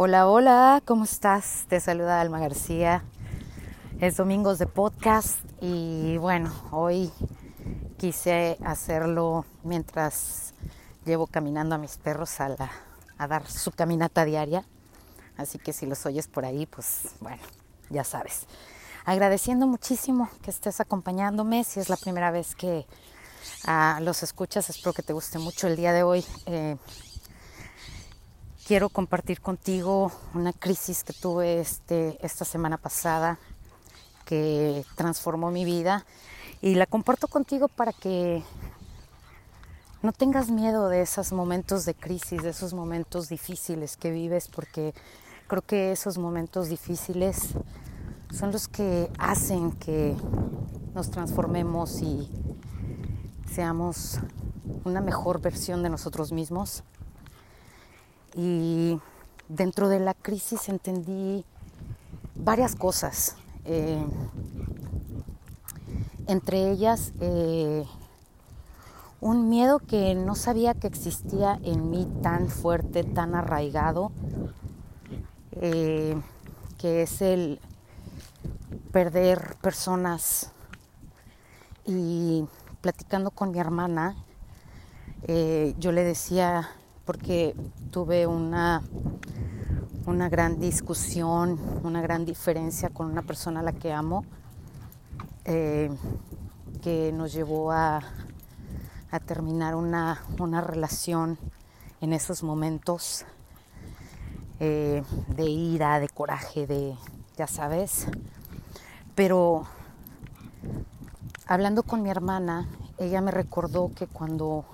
Hola, hola, ¿cómo estás? Te saluda Alma García. Es Domingos de Podcast y bueno, hoy quise hacerlo mientras llevo caminando a mis perros a, a dar su caminata diaria. Así que si los oyes por ahí, pues bueno, ya sabes. Agradeciendo muchísimo que estés acompañándome. Si es la primera vez que uh, los escuchas, espero que te guste mucho el día de hoy. Eh, quiero compartir contigo una crisis que tuve este, esta semana pasada que transformó mi vida y la comparto contigo para que no tengas miedo de esos momentos de crisis, de esos momentos difíciles que vives, porque creo que esos momentos difíciles son los que hacen que nos transformemos y seamos una mejor versión de nosotros mismos. Y dentro de la crisis entendí varias cosas. Eh, entre ellas, eh, un miedo que no sabía que existía en mí tan fuerte, tan arraigado, eh, que es el perder personas. Y platicando con mi hermana, yo le decía, porque tuve una, una gran discusión, una gran diferencia con una persona a la que amo, eh, que nos llevó a, a terminar una, una, relación en esos momentos eh, de ira, de coraje, de, ya sabes. Pero hablando con mi hermana, ella me recordó que cuando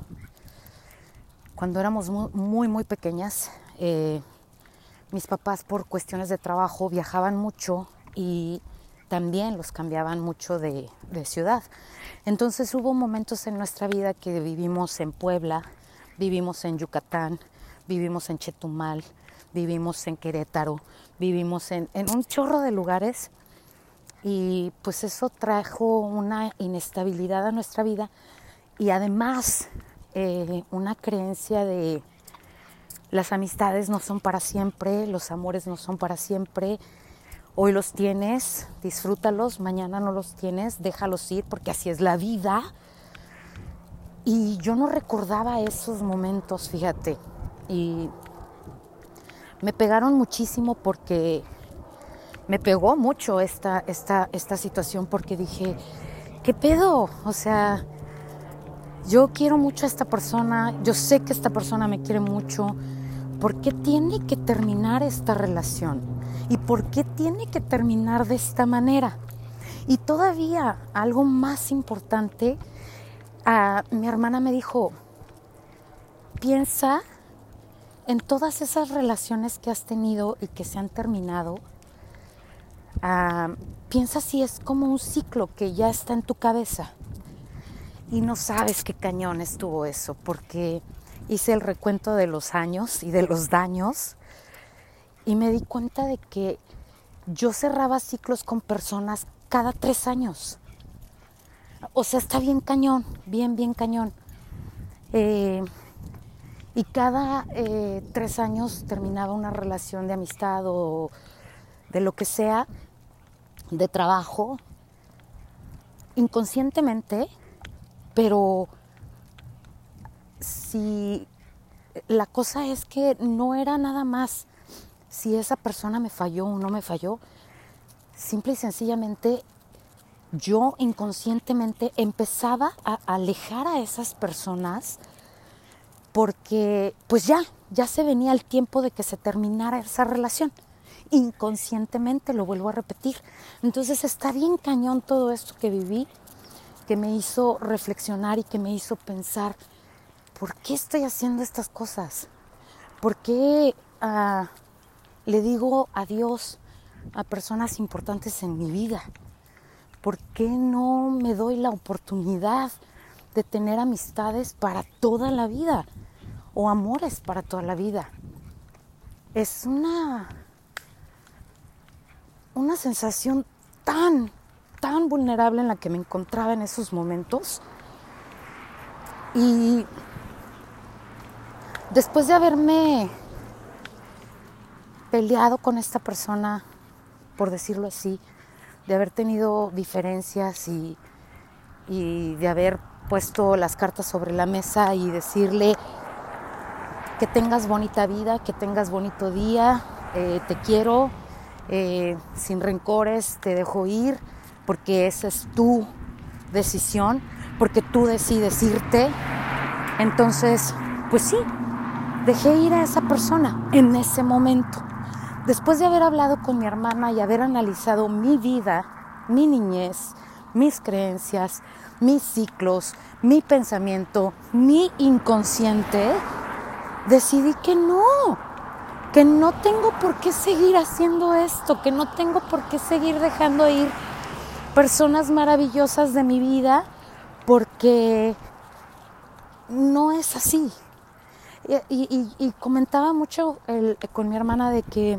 cuando éramos muy, muy, pequeñas, eh, mis papás por cuestiones de trabajo viajaban mucho y también los cambiaban mucho de, de, ciudad. Entonces hubo momentos en nuestra vida que vivimos en Puebla, vivimos en Yucatán, vivimos en Chetumal, vivimos en Querétaro, vivimos en, en un chorro de lugares y pues eso trajo una inestabilidad a nuestra vida y además eh, una creencia de las amistades no son para siempre, los amores no son para siempre. Hoy los tienes, disfrútalos, mañana no los tienes, déjalos ir porque así es la vida. Y yo no recordaba esos momentos, fíjate. Y me pegaron muchísimo porque me pegó mucho esta, esta, esta situación porque dije, ¿qué pedo? O sea, yo quiero mucho a esta persona, yo sé que esta persona me quiere mucho, ¿por qué tiene que terminar esta relación? ¿Y por qué tiene que terminar de esta manera? Y todavía algo más importante, mi hermana me dijo, piensa en todas esas relaciones que has tenido y que se han terminado. piensa si es como un ciclo que ya está en tu cabeza y no sabes qué cañón estuvo eso, porque hice el recuento de los años y de los daños y me di cuenta de que yo cerraba ciclos con personas cada tres años. O sea, está bien cañón, bien, bien cañón. Eh, y cada eh, tres años terminaba una relación de amistad o de lo que sea, de trabajo, inconscientemente pero si la cosa es que no era nada más si esa persona me falló o no me falló, simple y sencillamente yo inconscientemente empezaba a alejar a esas personas porque pues ya, ya se venía el tiempo de que se terminara esa relación. Inconscientemente lo vuelvo a repetir. Entonces está bien cañón todo esto que viví que me hizo reflexionar y que me hizo pensar, ¿por qué estoy haciendo estas cosas? ¿Por qué uh, le digo adiós a personas importantes en mi vida? ¿Por qué no me doy la oportunidad de tener amistades para toda la vida o amores para toda la vida? Es una, una sensación tan tan vulnerable en la que me encontraba en esos momentos. Y después de haberme peleado con esta persona, por decirlo así, de haber tenido diferencias y, de haber puesto las cartas sobre la mesa y decirle que tengas bonita vida, que tengas bonito día, eh, te quiero, eh, sin rencores, te dejo ir, porque esa es tu decisión, porque tú decides irte. Entonces, pues sí, dejé ir a esa persona en ese momento. Después de haber hablado con mi hermana y haber analizado mi vida, mi niñez, mis creencias, mis ciclos, mi pensamiento, mi inconsciente, decidí que no, que no tengo por qué seguir haciendo esto, que no tengo por qué seguir dejando ir personas maravillosas de mi vida, porque no es así. Y, comentaba mucho con mi hermana de que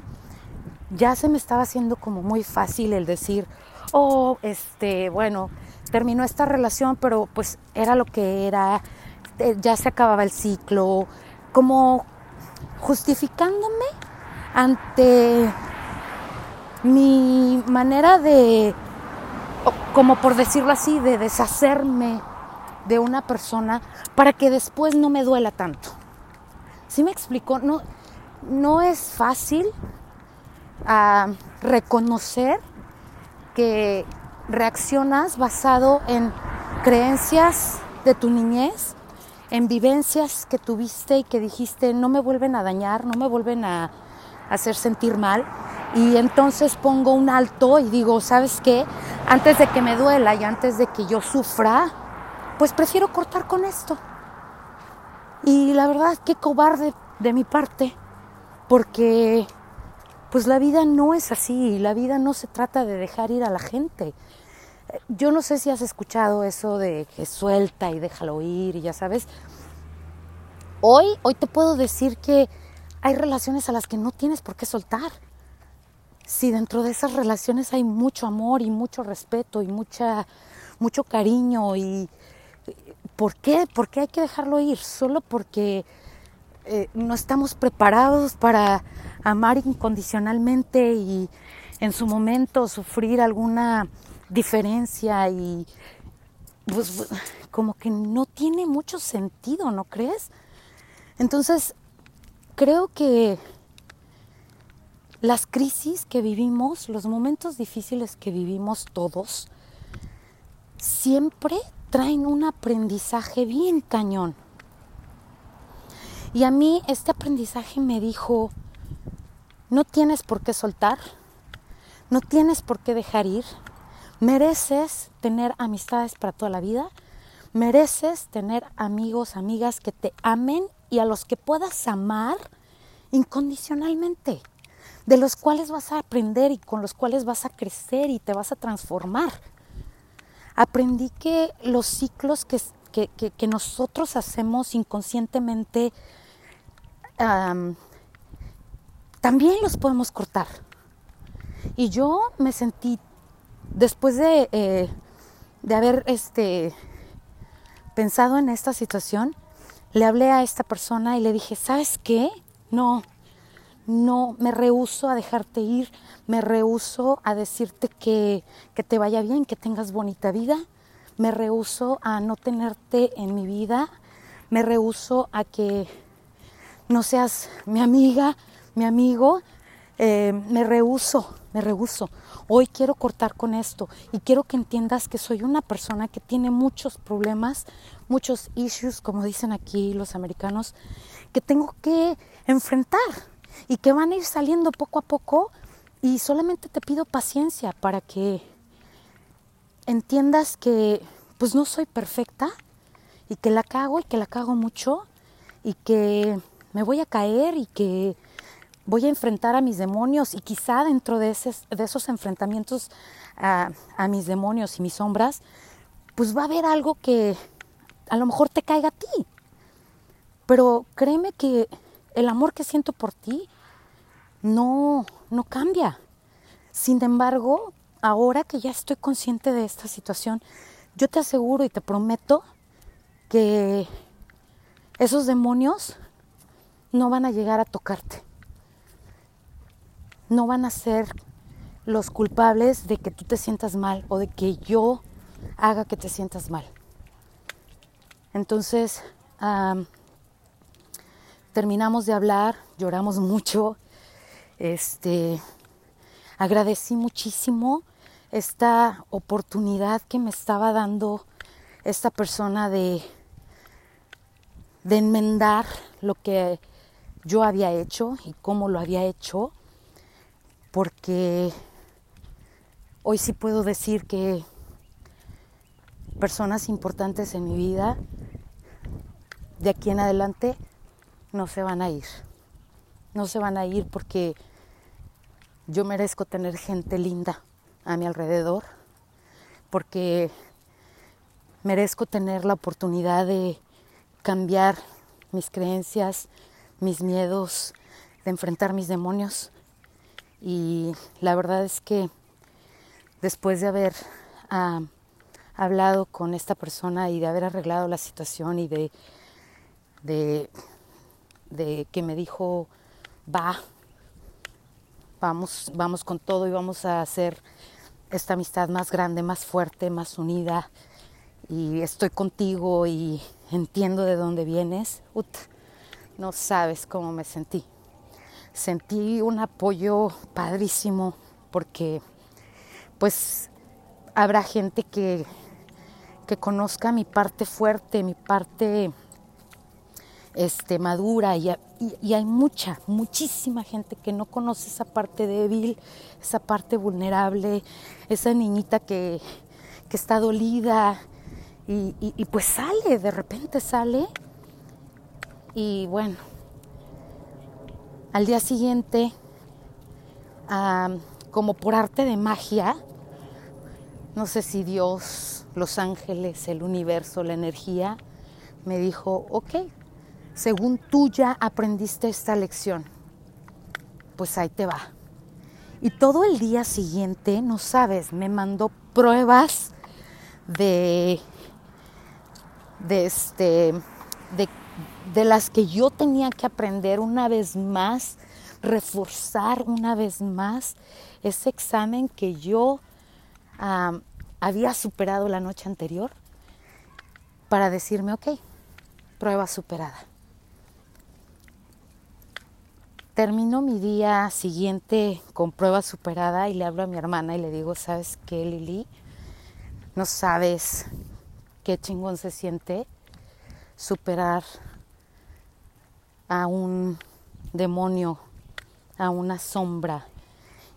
ya se me estaba haciendo como muy fácil el decir, oh, este, bueno, terminó esta relación, pero pues era lo que era, eh, ya se acababa el ciclo, como justificándome ante mi manera de, como por decirlo así, de deshacerme de una persona para que después no me duela tanto. ¿Sí me explico? No, no es fácil ah, reconocer que reaccionas basado en creencias de tu niñez en vivencias que tuviste y que dijiste no me vuelven a dañar, no me vuelven a hacer sentir mal. Y entonces pongo un alto y digo, ¿sabes qué? Antes de que me duela y antes de que yo sufra, pues prefiero cortar con esto. Y la verdad, qué cobarde de mi parte, porque pues la vida no es así, la vida no se trata de dejar ir a la gente, yo no sé si has escuchado eso de que suelta y déjalo ir y ya sabes. Hoy, hoy te puedo decir que hay relaciones a las que no tienes por qué soltar. Si dentro de esas relaciones hay mucho amor y mucho respeto y mucha, mucho cariño y ¿por qué? ¿Por qué hay que dejarlo ir? Solo porque eh, no estamos preparados para amar incondicionalmente y en su momento sufrir alguna diferencia y pues, como que no tiene mucho sentido, ¿no crees? Entonces, creo que las crisis que vivimos, los momentos difíciles que vivimos todos, siempre traen un aprendizaje bien cañón. Y a mí este aprendizaje me dijo, no tienes por qué soltar, no tienes por qué dejar ir, Mereces tener amistades para toda la vida. Mereces tener amigos, amigas que te amen y a los que puedas amar incondicionalmente, de los cuales vas a aprender y con los cuales vas a crecer y te vas a transformar. Aprendí que los ciclos que, nosotros hacemos inconscientemente también los podemos cortar. Y yo me sentí después de, eh, de haber este, pensado en esta situación, le hablé a esta persona y le dije, ¿sabes qué? No, no, me rehuso a dejarte ir, me rehuso a decirte que, que te vaya bien, que tengas bonita vida, me rehuso a no tenerte en mi vida, me rehuso a que no seas mi amiga, mi amigo, eh, me rehuso, me rehuso. Hoy quiero cortar con esto y quiero que entiendas que soy una persona que tiene muchos problemas, muchos issues, como dicen aquí los americanos, que tengo que enfrentar y que van a ir saliendo poco a poco y solamente te pido paciencia para que entiendas que pues no soy perfecta y que la cago y que la cago mucho y que me voy a caer y que voy a enfrentar a mis demonios y quizá dentro de, esos enfrentamientos a, a, mis demonios y mis sombras, pues va a haber algo que a lo mejor te caiga a ti. Pero créeme que el amor que siento por ti no, no cambia. Sin embargo, ahora que ya estoy consciente de esta situación, yo te aseguro y te prometo que esos demonios no van a llegar a tocarte no van a ser los culpables de que tú te sientas mal o de que yo haga que te sientas mal. Entonces, terminamos de hablar, lloramos mucho, este, agradecí muchísimo esta oportunidad que me estaba dando esta persona de, de enmendar lo que yo había hecho y cómo lo había hecho, porque hoy sí puedo decir que personas importantes en mi vida de aquí en adelante no se van a ir. No se van a ir porque yo merezco tener gente linda a mi alrededor, porque merezco tener la oportunidad de cambiar mis creencias, mis miedos, de enfrentar mis demonios. Y la verdad es que después de haber ah, hablado con esta persona y de haber arreglado la situación y de, de, de que me dijo, va, vamos, vamos con todo y vamos a hacer esta amistad más grande, más fuerte, más unida. Y estoy contigo y entiendo de dónde vienes. no sabes cómo me sentí. Sentí un apoyo padrísimo porque pues habrá gente que, que conozca mi parte fuerte, mi parte este, madura y, hay mucha, muchísima gente que no conoce esa parte débil, esa parte vulnerable, esa niñita que, está dolida y, pues sale, de repente sale. Y bueno, al día siguiente, como por arte de magia, no sé si Dios, los ángeles, el universo, la energía, me dijo, ok, según tú ya aprendiste esta lección, pues ahí te va. Y todo el día siguiente, no sabes, me mandó pruebas de, de, este, de, de las que yo tenía que aprender una vez más, reforzar una vez más ese examen que yo había superado la noche anterior para decirme, ok, prueba superada. Termino mi día siguiente con prueba superada y le hablo a mi hermana y le digo, ¿sabes qué, Lili? No sabes qué chingón se siente superar a un demonio, a una sombra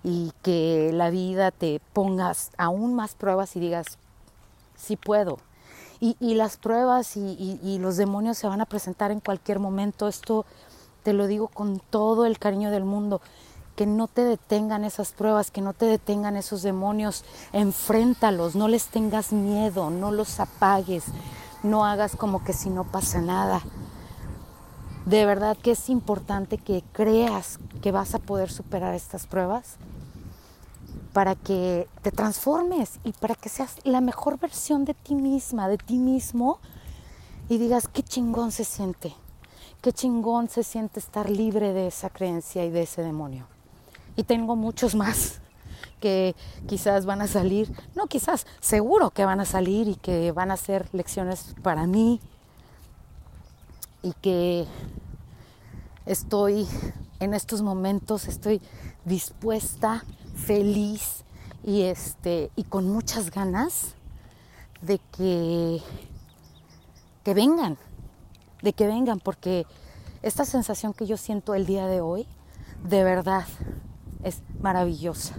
y que la vida te pongas aún más pruebas y digas, sí puedo. Y, las pruebas y, y los demonios se van a presentar en cualquier momento. Esto te lo digo con todo el cariño del mundo, que no te detengan esas pruebas, que no te detengan esos demonios, enfréntalos, no les tengas miedo, no los apagues, no hagas como que si no pasa nada. De verdad que es importante que creas que vas a poder superar estas pruebas para que te transformes y para que seas la mejor versión de ti misma, de ti mismo y digas qué chingón se siente qué chingón se siente estar libre de esa creencia y de ese demonio. Y tengo muchos más que quizás van a salir, no quizás, seguro que van a salir y que van a ser lecciones para mí y que estoy en estos momentos, estoy dispuesta, feliz y, este, y con muchas ganas de que, que vengan, de que vengan, porque esta sensación que yo siento el día de hoy, de verdad, es maravillosa.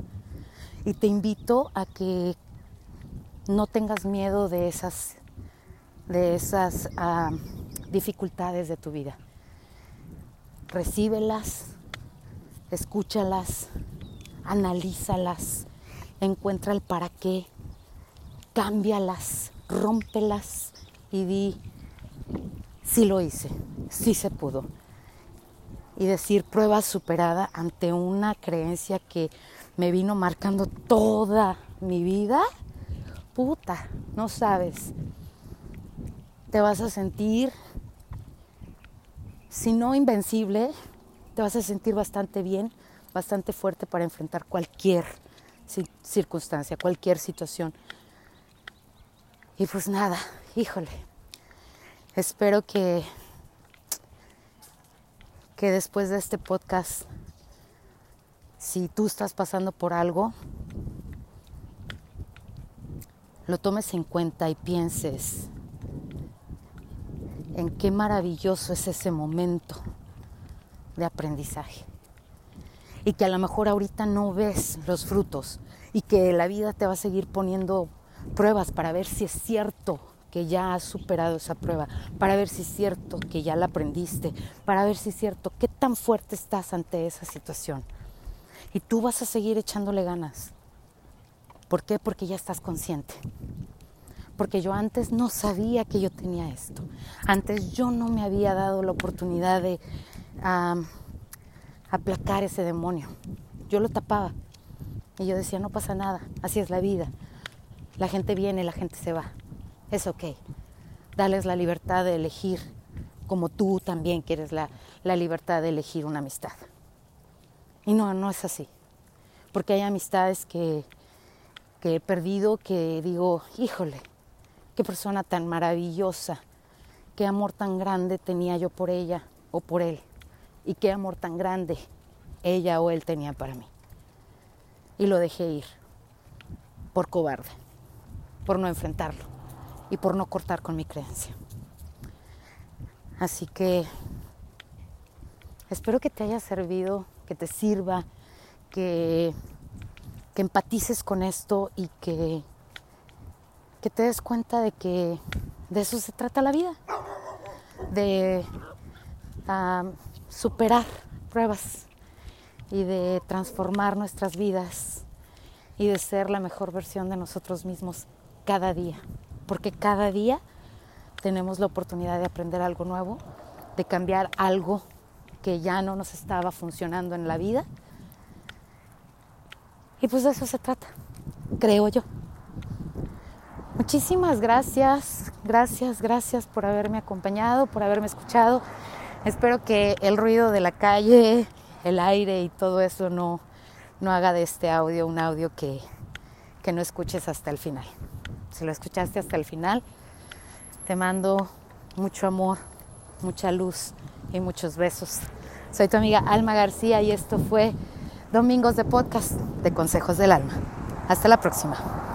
Y te invito a que no tengas miedo de esas, de esas ah, dificultades de tu vida. Recíbelas, escúchalas, analízalas, encuentra el para qué, cámbialas, rómpelas y di, sí lo hice, sí se pudo. Y decir prueba superada ante una creencia que me vino marcando toda mi vida, puta, no sabes. Te vas a sentir, si no invencible, te vas a sentir bastante bien bastante fuerte para enfrentar cualquier circunstancia, cualquier situación. Y pues nada, híjole, espero que, que después de este podcast, si tú estás pasando por algo, lo tomes en cuenta y pienses en qué maravilloso es ese momento de aprendizaje. Y que a lo mejor ahorita no ves los frutos y que la vida te va a seguir poniendo pruebas para ver si es cierto que ya has superado esa prueba, para ver si es cierto que ya la aprendiste, para ver si es cierto qué tan fuerte estás ante esa situación. Y tú vas a seguir echándole ganas. ¿Por qué? Porque ya estás consciente. Porque yo antes no sabía que yo tenía esto. Antes yo no me había dado la oportunidad de aplacar ese demonio. Yo lo tapaba. Y yo decía, no pasa nada, así es la vida. La gente viene, la gente se va. Es ok. Dales la libertad de elegir, como tú también quieres la, la libertad de elegir una amistad. Y no, no es así. Porque hay amistades que, que he perdido que digo, híjole, qué persona tan maravillosa, qué amor tan grande tenía yo por ella o por él y qué amor tan grande ella o él tenía para mí. Y lo dejé ir por cobarde, por no enfrentarlo y por no cortar con mi creencia. Así que espero que te haya servido, que te sirva, que, que empatices con esto y que, que te des cuenta de que de eso se trata la vida, de superar pruebas y de transformar nuestras vidas y de ser la mejor versión de nosotros mismos cada día. Porque cada día tenemos la oportunidad de aprender algo nuevo, de cambiar algo que ya no nos estaba funcionando en la vida. Y pues de eso se trata, creo yo. Muchísimas gracias, gracias, gracias por haberme acompañado, por haberme escuchado. Espero que el ruido de la calle, el aire y todo eso no, no haga de este audio un audio que, que no escuches hasta el final. Si lo escuchaste hasta el final, te mando mucho amor, mucha luz y muchos besos. Soy tu amiga Alma García y esto fue Domingos de Podcast de Consejos del Alma. Hasta la próxima.